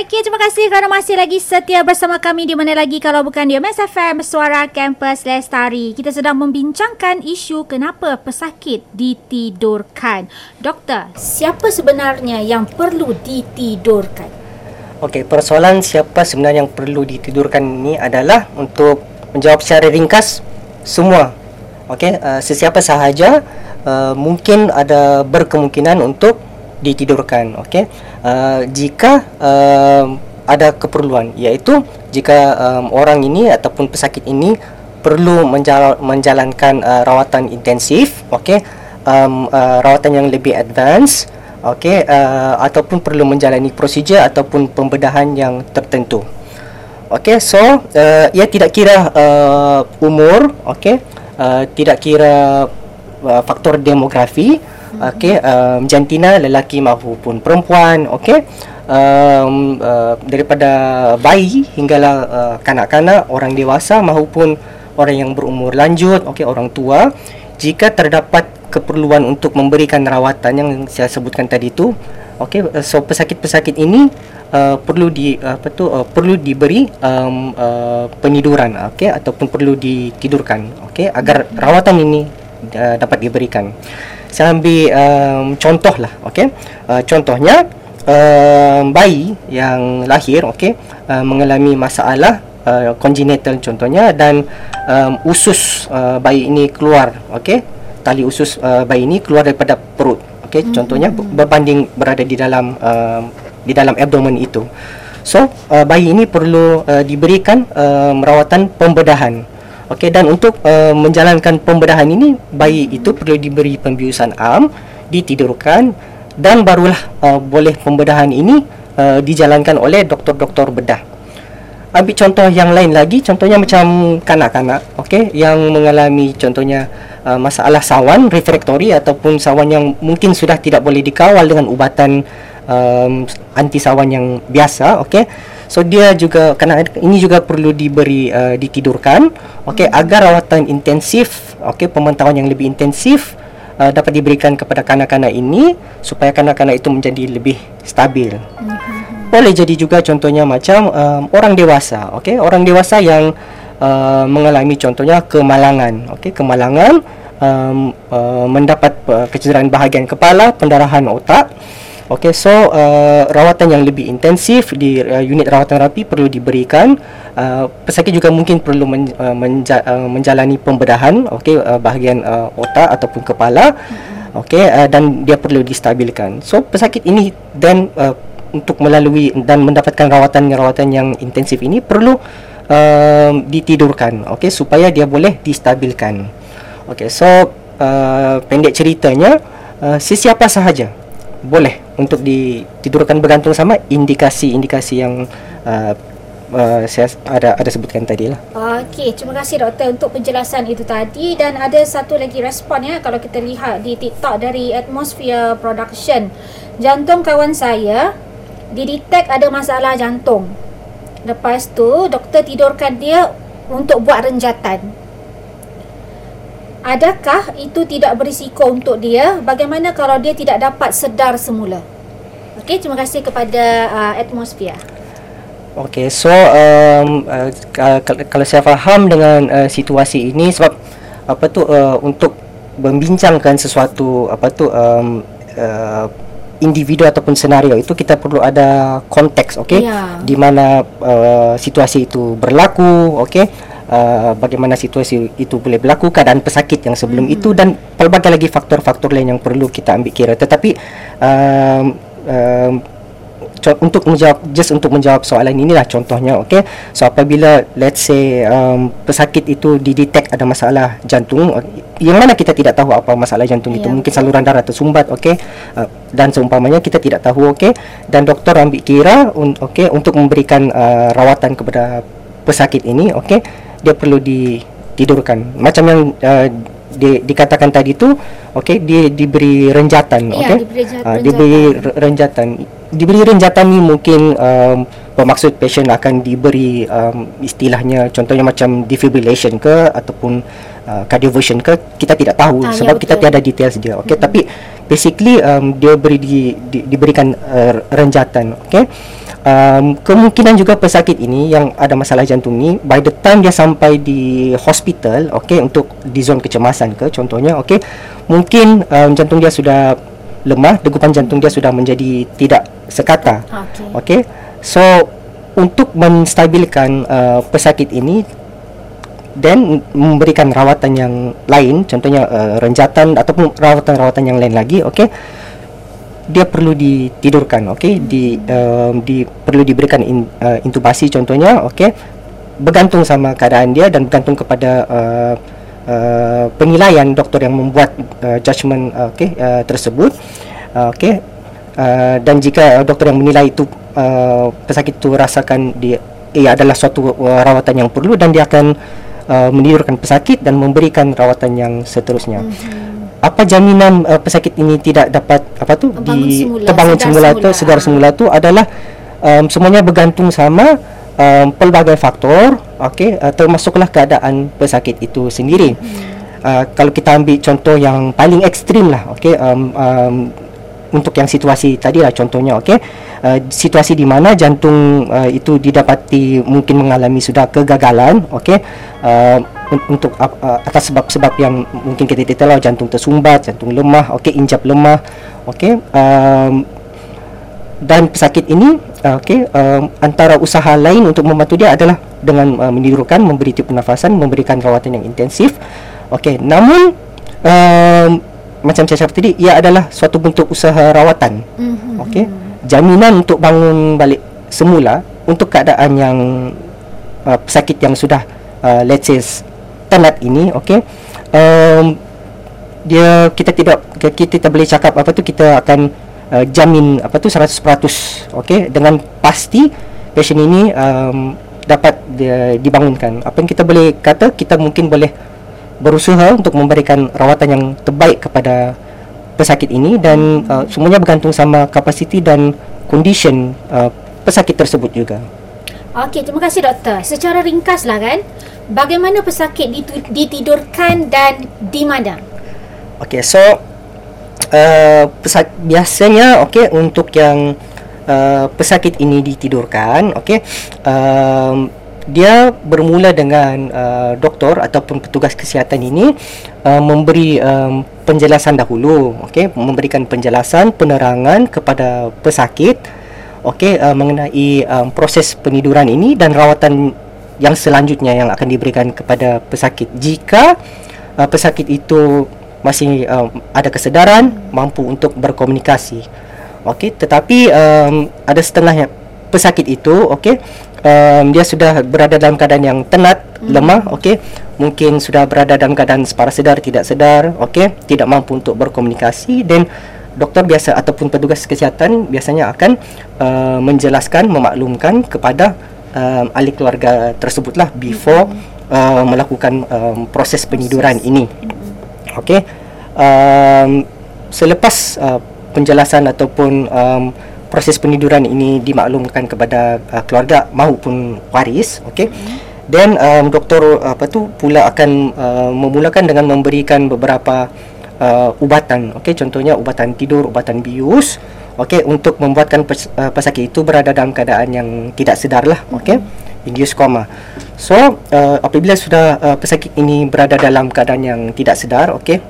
Okey, terima kasih kerana masih lagi setia bersama kami di mana lagi kalau bukan di MS FM Suara Kampus Lestari. Kita sedang membincangkan isu kenapa pesakit ditidurkan. Doktor, siapa sebenarnya yang perlu ditidurkan? Okey, persoalan siapa sebenarnya yang perlu ditidurkan ini adalah untuk menjawab secara ringkas semua. Okey, uh, sesiapa sahaja uh, mungkin ada berkemungkinan untuk ditidurkan. Okey? Uh, jika uh, ada keperluan iaitu jika um, orang ini ataupun pesakit ini perlu menjal- menjalankan uh, rawatan intensif okey? Um, uh, rawatan yang lebih advance okey? Uh, ataupun perlu menjalani prosedur ataupun pembedahan yang tertentu okey? So uh, ia tidak kira uh, umur okey? Uh, tidak kira uh, faktor demografi okey um, jantina lelaki maupun perempuan okey. Um, uh, daripada bayi hinggalah uh, kanak-kanak orang dewasa maupun orang yang berumur lanjut okey orang tua. Jika terdapat keperluan untuk memberikan rawatan yang saya sebutkan tadi itu okey uh, so pesakit-pesakit ini uh, perlu di apa tu uh, perlu diberi um, uh, peniduran okey ataupun perlu ditidurkan okey agar rawatan ini uh, dapat diberikan saya ambil um, contoh lah okey uh, contohnya um, bayi yang lahir okey uh, mengalami masalah uh, congenital contohnya dan um, usus uh, bayi ini keluar okey tali usus uh, bayi ini keluar daripada perut okey mm-hmm. contohnya berbanding berada di dalam um, di dalam abdomen itu. So uh, bayi ini perlu uh, diberikan um, rawatan pembedahan Okey dan untuk uh, menjalankan pembedahan ini bayi itu perlu diberi pembiusan am, ditidurkan dan barulah uh, boleh pembedahan ini uh, dijalankan oleh doktor-doktor bedah. Ambil contoh yang lain lagi, contohnya macam kanak-kanak, okey, yang mengalami contohnya uh, masalah sawan refraktori ataupun sawan yang mungkin sudah tidak boleh dikawal dengan ubatan um, anti sawan yang biasa, okey. So dia juga kena ini juga perlu diberi uh, ditidurkan okey hmm. agar rawatan intensif okey pemantauan yang lebih intensif uh, dapat diberikan kepada kanak-kanak ini supaya kanak-kanak itu menjadi lebih stabil. Hmm. Boleh jadi juga contohnya macam um, orang dewasa okey orang dewasa yang uh, mengalami contohnya kemalangan okey kemalangan um, uh, mendapat uh, kecederaan bahagian kepala pendarahan otak Okey, so uh, rawatan yang lebih intensif di uh, unit rawatan rapi perlu diberikan. Uh, pesakit juga mungkin perlu men, uh, menja, uh, menjalani pembedahan, okey, uh, bahagian uh, otak ataupun kepala. Okey, uh, dan dia perlu distabilkan. So pesakit ini dan uh, untuk melalui dan mendapatkan rawatan-rawatan yang intensif ini perlu uh, ditidurkan, okey, supaya dia boleh distabilkan. Okey, so uh, pendek ceritanya uh, sesiapa sahaja boleh untuk ditidurkan bergantung sama indikasi-indikasi yang uh, uh, saya ada ada sebutkan tadi lah. Okey, terima kasih doktor untuk penjelasan itu tadi dan ada satu lagi respon ya kalau kita lihat di TikTok dari Atmosphere Production. Jantung kawan saya didetek ada masalah jantung. Lepas tu doktor tidurkan dia untuk buat renjatan. Adakah itu tidak berisiko untuk dia? Bagaimana kalau dia tidak dapat sedar semula? Okey, terima kasih kepada uh, atmosfer. Okey, so um, uh, kalau saya faham dengan uh, situasi ini sebab apa tu uh, untuk membincangkan sesuatu apa tu um, uh, individu ataupun senario itu kita perlu ada konteks, okey? Yeah. Di mana uh, situasi itu berlaku, okey? Uh, bagaimana situasi itu boleh berlaku keadaan pesakit yang sebelum hmm. itu dan pelbagai lagi faktor-faktor lain yang perlu kita ambil kira tetapi um, um, untuk menjawab just untuk menjawab soalan inilah contohnya okey so apabila let's say um, pesakit itu didetek ada masalah jantung yang mana kita tidak tahu apa masalah jantung yeah. itu ya. mungkin saluran darah tersumbat okey uh, dan seumpamanya kita tidak tahu okey dan doktor ambil kira un- okey untuk memberikan uh, rawatan kepada pesakit ini okey dia perlu ditidurkan macam yang uh, di, dikatakan tadi tu okey dia diberi renjatan ya, okey diberi, uh, diberi renjatan. diberi renjatan ni mungkin um, bermaksud patient akan diberi um, istilahnya contohnya macam defibrillation ke ataupun uh, cardioversion ke kita tidak tahu ah, ya, sebab ya, kita tiada details dia okey hmm. tapi basically um, dia beri di, di, diberikan uh, renjatan okey um, kemungkinan juga pesakit ini yang ada masalah jantung ni by the time dia sampai di hospital okey untuk di zon kecemasan ke contohnya okey mungkin um, jantung dia sudah lemah degupan jantung dia sudah menjadi tidak sekata Okey. okey so untuk menstabilkan uh, pesakit ini dan memberikan rawatan yang lain contohnya uh, renjatan ataupun rawatan-rawatan yang lain lagi okey dia perlu ditidurkan okey di um, di perlu diberikan in, uh, intubasi contohnya okey bergantung sama keadaan dia dan bergantung kepada uh, uh, penilaian doktor yang membuat uh, judgement uh, okey uh, tersebut uh, okey uh, dan jika doktor yang menilai itu uh, pesakit itu rasakan dia ia adalah suatu uh, rawatan yang perlu dan dia akan uh, menidurkan pesakit dan memberikan rawatan yang seterusnya. Mm-hmm. Apa jaminan uh, pesakit ini tidak dapat apa tu di semula, terbangun semula, semula. tu sedar Ah. semula tu adalah um, semuanya bergantung sama um, pelbagai faktor okey uh, termasuklah keadaan pesakit itu sendiri. Mm-hmm. Uh, kalau kita ambil contoh yang paling ekstrim lah okey um, um, untuk yang situasi tadi lah contohnya okey uh, situasi di mana jantung uh, itu didapati mungkin mengalami sudah kegagalan okey? Uh, un- untuk uh, atas sebab-sebab yang mungkin kita tidak tahu jantung tersumbat jantung lemah okey? Injap lemah okey? Um, dan pesakit ini uh, okey? Um, antara usaha lain untuk membantu dia adalah dengan uh, menidurkan memberi tiup pernafasan memberikan rawatan yang intensif okey? Namun um, macam saya cakap tadi ia adalah suatu bentuk usaha rawatan Mhm. okey jaminan untuk bangun balik semula untuk keadaan yang uh, pesakit yang sudah uh, let's say tenat ini okey um, dia kita tidak kita tak boleh cakap apa tu kita akan uh, jamin apa tu 100% okey dengan pasti pasien ini um, dapat dia, dibangunkan. Apa yang kita boleh kata kita mungkin boleh berusaha untuk memberikan rawatan yang terbaik kepada pesakit ini dan uh, semuanya bergantung sama kapasiti dan condition uh, pesakit tersebut juga Okey, terima kasih doktor. Secara ringkaslah kan, bagaimana pesakit ditidurkan dan di mana? Okey, so uh, pesak- biasanya okey untuk yang uh, pesakit ini ditidurkan, okey, um, dia bermula dengan uh, doktor ataupun petugas kesihatan ini uh, memberi um, penjelasan dahulu, okey, memberikan penjelasan penerangan kepada pesakit, okey, uh, mengenai um, proses peniduran ini dan rawatan yang selanjutnya yang akan diberikan kepada pesakit. Jika uh, pesakit itu masih um, ada kesedaran mampu untuk berkomunikasi okey? Tetapi um, ada setengah pesakit itu okey um, dia sudah berada dalam keadaan yang tenat hmm. lemah okey. Mungkin sudah berada dalam keadaan separa sedar tidak sedar okey. Tidak mampu untuk berkomunikasi dan doktor biasa ataupun petugas kesihatan biasanya akan uh, menjelaskan memaklumkan kepada um, ahli keluarga tersebutlah before uh, melakukan um, proses peniduran ini. Okey. Um, selepas uh, penjelasan ataupun um, proses peniduran ini dimaklumkan kepada uh, keluarga maupun waris okey? Then um, doktor apa tu pula akan uh, memulakan dengan memberikan beberapa uh, ubatan okey? Contohnya ubatan tidur ubatan bius okey? Untuk membuatkan pes, uh, pesakit itu berada dalam keadaan yang tidak sedar lah okey? Induced coma. So uh, apabila sudah uh, pesakit ini berada dalam keadaan yang tidak sedar okey?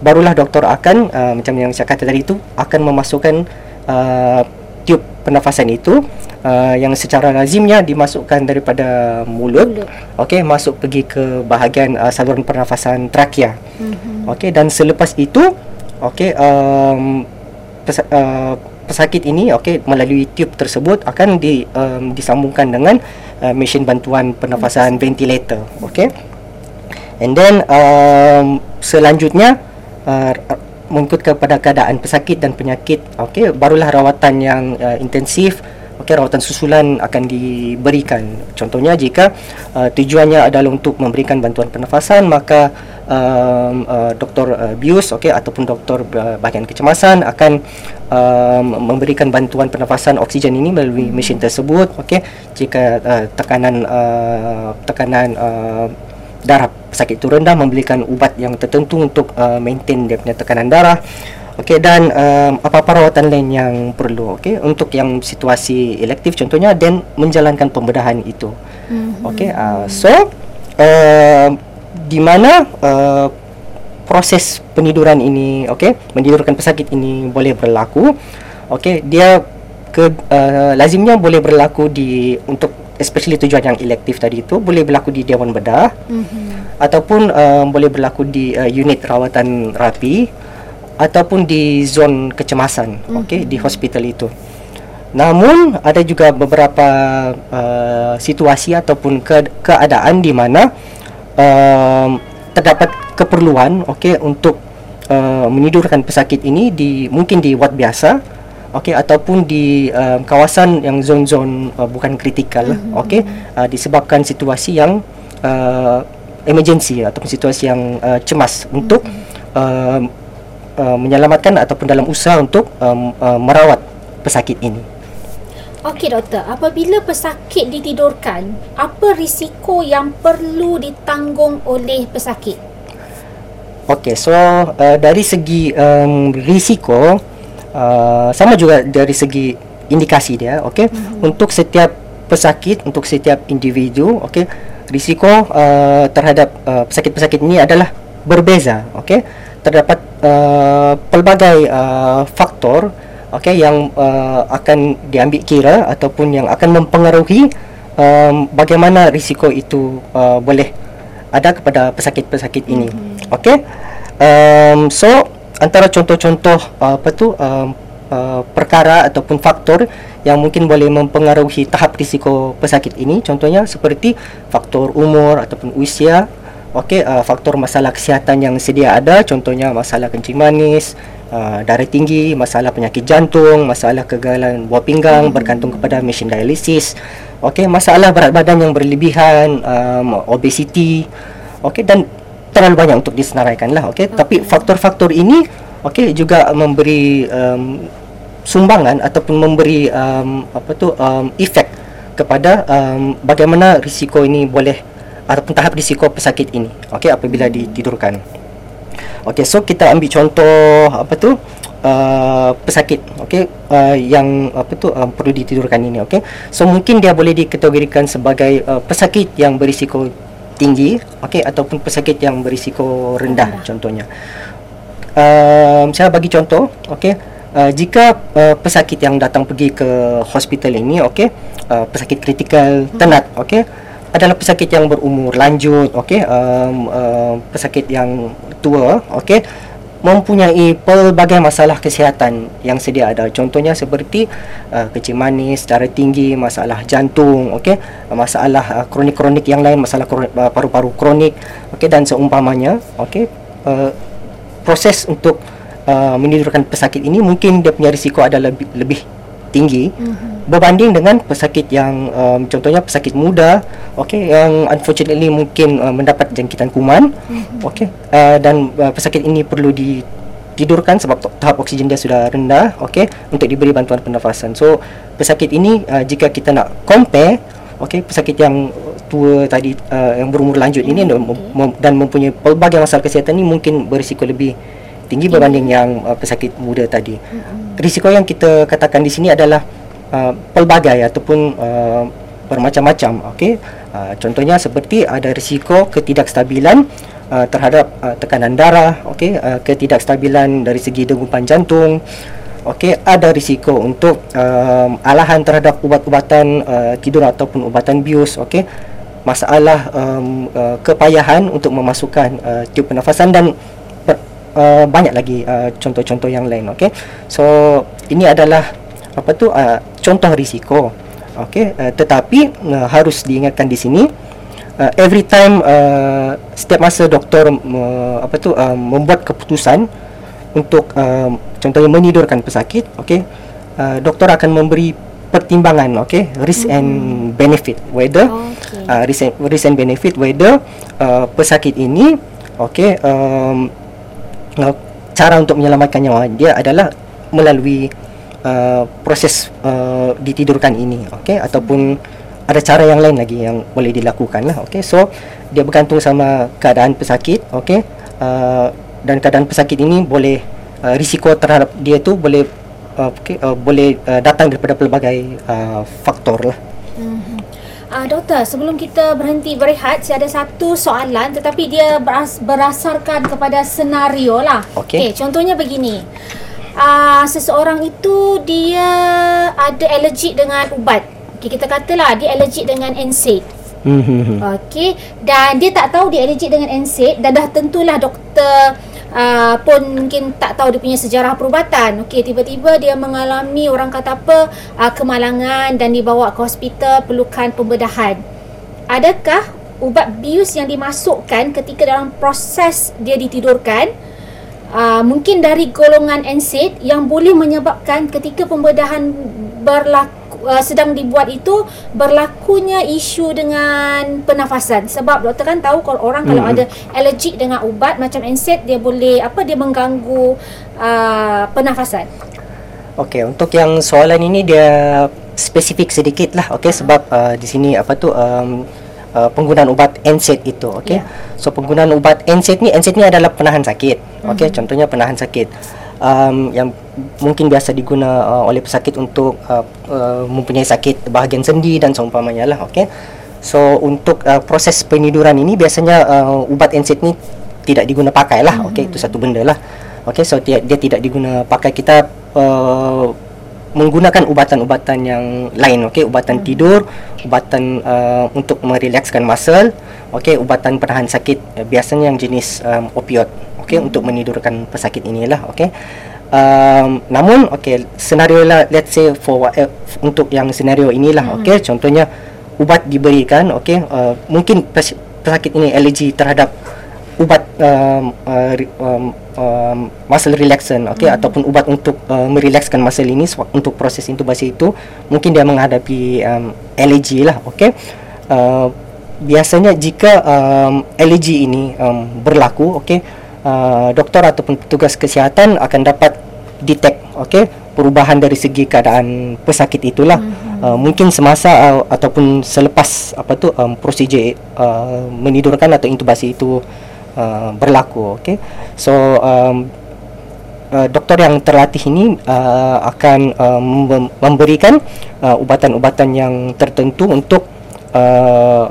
Barulah doktor akan uh, macam yang saya kata tadi itu akan memasukkan uh, tiup pernafasan itu uh, yang secara lazimnya dimasukkan daripada mulut, Mulut. okey masuk pergi ke bahagian uh, saluran pernafasan trakea Mhm. okey dan selepas itu okey um, pes- uh, pesakit ini okey melalui tiup tersebut akan di um, disambungkan dengan uh, mesin bantuan pernafasan ventilator okey and then um, selanjutnya uh, mengikut kepada keadaan pesakit dan penyakit. Okey barulah rawatan yang uh, intensif okey rawatan susulan akan diberikan. Contohnya jika uh, tujuannya adalah untuk memberikan bantuan pernafasan maka um, uh, doktor uh, bius okey ataupun doktor uh, bahagian kecemasan akan um, memberikan bantuan pernafasan oksigen ini melalui mesin tersebut okey. Jika uh, tekanan uh, tekanan uh, darah pesakit itu rendah memberikan ubat yang tertentu untuk uh, maintain dia punya tekanan darah. Okey dan um, apa-apa rawatan lain yang perlu okey? Untuk yang situasi elektif contohnya dan menjalankan pembedahan itu. Mm-hmm. okey uh, so uh, di mana uh, proses peniduran ini okey? Menidurkan pesakit ini boleh berlaku okey? Dia ke uh, lazimnya boleh berlaku di untuk especially tujuan yang elektif tadi itu boleh berlaku di dewan bedah. Mm-hmm. Ataupun uh, boleh berlaku di uh, unit rawatan rapi ataupun di zon kecemasan mm-hmm. okey di hospital itu namun ada juga beberapa uh, situasi ataupun ke- keadaan di mana uh, terdapat keperluan okey untuk uh, menidurkan pesakit ini di mungkin di ward biasa okey ataupun di uh, kawasan yang zon-zon uh, bukan kritikal mm-hmm. okey uh, disebabkan situasi yang uh, emergency ataupun situasi yang uh, cemas untuk uh, uh, menyelamatkan ataupun dalam usaha untuk um, uh, merawat pesakit ini. Okey doktor, apabila pesakit ditidurkan, apa risiko yang perlu ditanggung oleh pesakit? Okey, so uh, dari segi um, risiko uh, sama juga dari segi indikasi dia, okey. Mm-hmm. Untuk setiap pesakit, untuk setiap individu, okey, risiko uh, terhadap uh, pesakit-pesakit ini adalah berbeza, okey terdapat uh, pelbagai uh, faktor okay, yang uh, akan diambil kira ataupun yang akan mempengaruhi um, bagaimana risiko itu uh, boleh ada kepada pesakit-pesakit ini. Mm-hmm. Okay, um, so antara contoh-contoh uh, apa tu um, uh, perkara ataupun faktor yang mungkin boleh mempengaruhi tahap risiko pesakit ini, contohnya seperti faktor umur ataupun usia. Okey uh, faktor masalah kesihatan yang sedia ada. Contohnya masalah kencing manis uh, darah tinggi masalah penyakit jantung masalah kegagalan buah pinggang hmm. bergantung kepada mesin dialisis. Okey masalah berat badan yang berlebihan um, obesiti. Okey dan terlalu banyak untuk disenaraikan lah okey okay. tapi faktor-faktor ini okey juga memberi um, sumbangan ataupun memberi um, apa tu um, efek kepada um, bagaimana risiko ini boleh ataupun tahap risiko pesakit ini. Okey apabila ditidurkan. Okey so kita ambil contoh apa tu uh, pesakit okey uh, yang apa tu um, perlu ditidurkan ini okey. So mungkin dia boleh dikategorikan sebagai uh, pesakit yang berisiko tinggi okey ataupun pesakit yang berisiko rendah contohnya. Uh, saya bagi contoh okey Uh, jika uh, pesakit yang datang pergi ke hospital ini okey uh, pesakit kritikal tenat okey adalah pesakit yang berumur lanjut okey um, uh, pesakit yang tua okey mempunyai pelbagai masalah kesihatan yang sedia ada. Contohnya seperti uh, kencing manis darah tinggi masalah jantung okey masalah uh, kronik-kronik yang lain masalah kronik, uh, paru-paru kronik okey dan seumpamanya okey uh, proses untuk uh, menidurkan pesakit ini mungkin dia punya risiko adalah lebih, lebih tinggi mm-hmm. berbanding dengan pesakit yang um, contohnya pesakit muda okey yang unfortunately mungkin uh, mendapat jangkitan kuman mm-hmm. okey uh, dan uh, pesakit ini perlu ditidurkan sebab tahap oksigen dia sudah rendah okey untuk diberi bantuan pernafasan so pesakit ini uh, jika kita nak compare okey pesakit yang tua tadi uh, yang berumur lanjut mm-hmm. ini mem- mem- dan mempunyai pelbagai masalah kesihatan ini mungkin berisiko lebih tinggi berbanding yang uh, pesakit muda tadi. Mm-hmm. Risiko yang kita katakan di sini adalah uh, pelbagai ataupun uh, bermacam-macam. Okey, uh, contohnya seperti ada risiko ketidakstabilan uh, terhadap uh, tekanan darah. Okey, uh, ketidakstabilan dari segi degupan jantung. Okey, ada risiko untuk uh, alahan terhadap ubat-ubatan uh, tidur ataupun ubatan bius. Okey, masalah um, uh, kepayahan untuk memasukkan uh, tiup pernafasan dan uh, banyak lagi uh, contoh-contoh yang lain okey so ini adalah apa tu uh, contoh risiko okey uh, tetapi uh, harus diingatkan di sini uh, every time uh, setiap masa doktor uh, apa tu uh, membuat keputusan untuk uh, contohnya menidurkan pesakit okey uh, doktor akan memberi pertimbangan okey risk mm-hmm. and benefit whether okay. uh, risk, and, risk and benefit whether uh, pesakit ini okey um, cara untuk menyelamatkan nyawa dia adalah melalui uh, proses uh, ditidurkan ini okey ataupun ada cara yang lain lagi yang boleh dilakukan lah okey so dia bergantung sama keadaan pesakit okey uh, dan keadaan pesakit ini boleh uh, risiko terhadap dia tu boleh uh, okay, uh, boleh uh, datang daripada pelbagai uh, faktor lah. Uh, doktor, sebelum kita berhenti berehat, saya ada satu soalan tetapi dia beras- berasarkan kepada senario lah. Okey. okay contohnya begini. Uh, seseorang itu dia ada alergik dengan ubat. Okay, kita katalah dia alergik dengan NSAID. Hmm. Okey, dan dia tak tahu dia alergik dengan NSAID dan dah tentulah doktor uh, pun mungkin tak tahu dia punya sejarah perubatan. Okey, tiba-tiba dia mengalami orang kata apa uh, kemalangan dan dibawa ke hospital perlukan pembedahan. Adakah ubat bius yang dimasukkan ketika dalam proses dia ditidurkan uh, mungkin dari golongan NSAID yang boleh menyebabkan ketika pembedahan berlaku uh, sedang dibuat itu berlakunya isu dengan pernafasan sebab doktor kan tahu kalau orang kalau Hmm. ada alergik dengan ubat macam NSAID dia boleh apa dia mengganggu uh, pernafasan. Okey, untuk yang soalan ini dia spesifik sedikit lah, okey sebab uh, di sini apa tu um, uh, penggunaan ubat NSAID itu, okey. Ya. So penggunaan ubat NSAID ni NSAID ni adalah penahan sakit. Okey, contohnya penahan sakit. Um, yang mungkin biasa diguna uh, oleh pesakit untuk uh, uh, mempunyai sakit bahagian sendi dan seumpamanya lah, okey. So untuk uh, proses peniduran ini biasanya uh, ubat NSAID ni tidak diguna pakai lah, okey itu satu benda lah. Okey, so dia, dia tidak diguna pakai. Kita uh, menggunakan ubatan-ubatan yang lain okey ubatan tidur ubatan uh, untuk merelakskan muscle okey ubatan penahan sakit uh, biasanya yang jenis um, opioid okey untuk menidurkan pesakit inilah okey. Um, namun okey senario lah let's say for what, uh, untuk yang senario inilah okey. Contohnya ubat diberikan okey. Uh, mungkin pes- pesakit ini alergi terhadap ubat um, uh, um, um, muscle relaxant okey hmm. ataupun ubat untuk uh, merelakskan muscle ini untuk proses intubasi itu mungkin dia menghadapi um, alergi lah okey. Uh, biasanya jika um, alergi ini um, berlaku okey uh, doktor ataupun petugas kesihatan akan dapat detect okey perubahan dari segi keadaan pesakit itulah hmm. uh, mungkin semasa uh, ataupun selepas apa tu um, prosedur uh, menidurkan atau intubasi itu uh, berlaku okey so um, uh, doktor yang terlatih ini uh, akan uh, mem- memberikan uh, ubatan-ubatan yang tertentu untuk uh,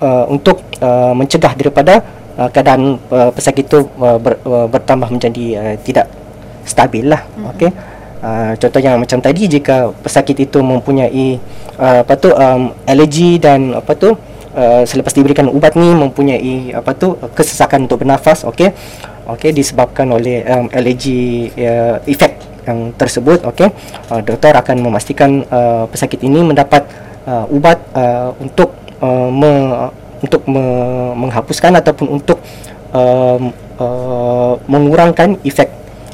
uh, untuk uh, mencegah daripada uh, keadaan uh, pesakit itu uh, ber, uh, bertambah menjadi uh, tidak stabil lah mm-hmm. okey Uh, contohnya macam tadi jika pesakit itu mempunyai uh, apa tu um, alergi dan apa tu uh, selepas diberikan ubat ni mempunyai apa tu kesesakan untuk bernafas okey okey disebabkan oleh um, alergi uh, efek yang tersebut okey uh, doktor akan memastikan uh, pesakit ini mendapat uh, ubat uh, untuk uh, me, untuk me, menghapuskan ataupun untuk um, uh, mengurangkan efek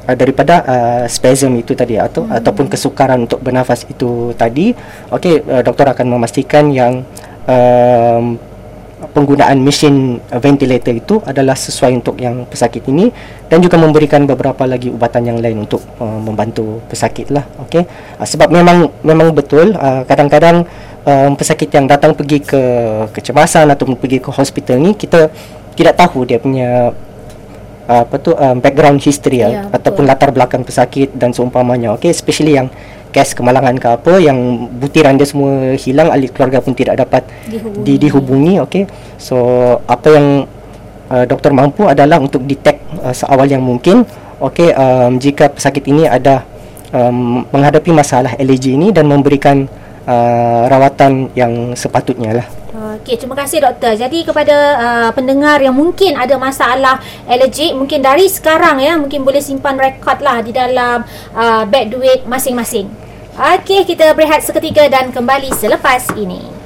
uh, daripada uh, spasm itu tadi atau hmm. ataupun kesukaran untuk bernafas itu tadi okey uh, doktor akan memastikan yang um, penggunaan mesin uh, ventilator itu adalah sesuai untuk yang pesakit ini dan juga memberikan beberapa lagi ubatan yang lain untuk uh, membantu pesakit lah okey uh, sebab memang memang betul uh, kadang-kadang um, pesakit yang datang pergi ke kecemasan ataupun pergi ke hospital ni kita tidak tahu dia punya uh, apa tu um, background history Ya, ya, betul. ataupun latar belakang pesakit dan seumpamanya okey especially yang kes kemalangan ke apa yang butiran dia semua hilang ahli keluarga pun tidak dapat Dihubungi. di, dihubungi okey so apa yang uh, doktor mampu adalah untuk detect uh, seawal yang mungkin okey um, jika pesakit ini ada um, menghadapi masalah alergi ini dan memberikan uh, rawatan yang sepatutnya lah Okey, terima kasih doktor. Jadi kepada uh, pendengar yang mungkin ada masalah alergik, mungkin dari sekarang ya, mungkin boleh simpan rekod lah di dalam uh, beg duit masing-masing. Okey, kita berehat seketika dan kembali selepas ini.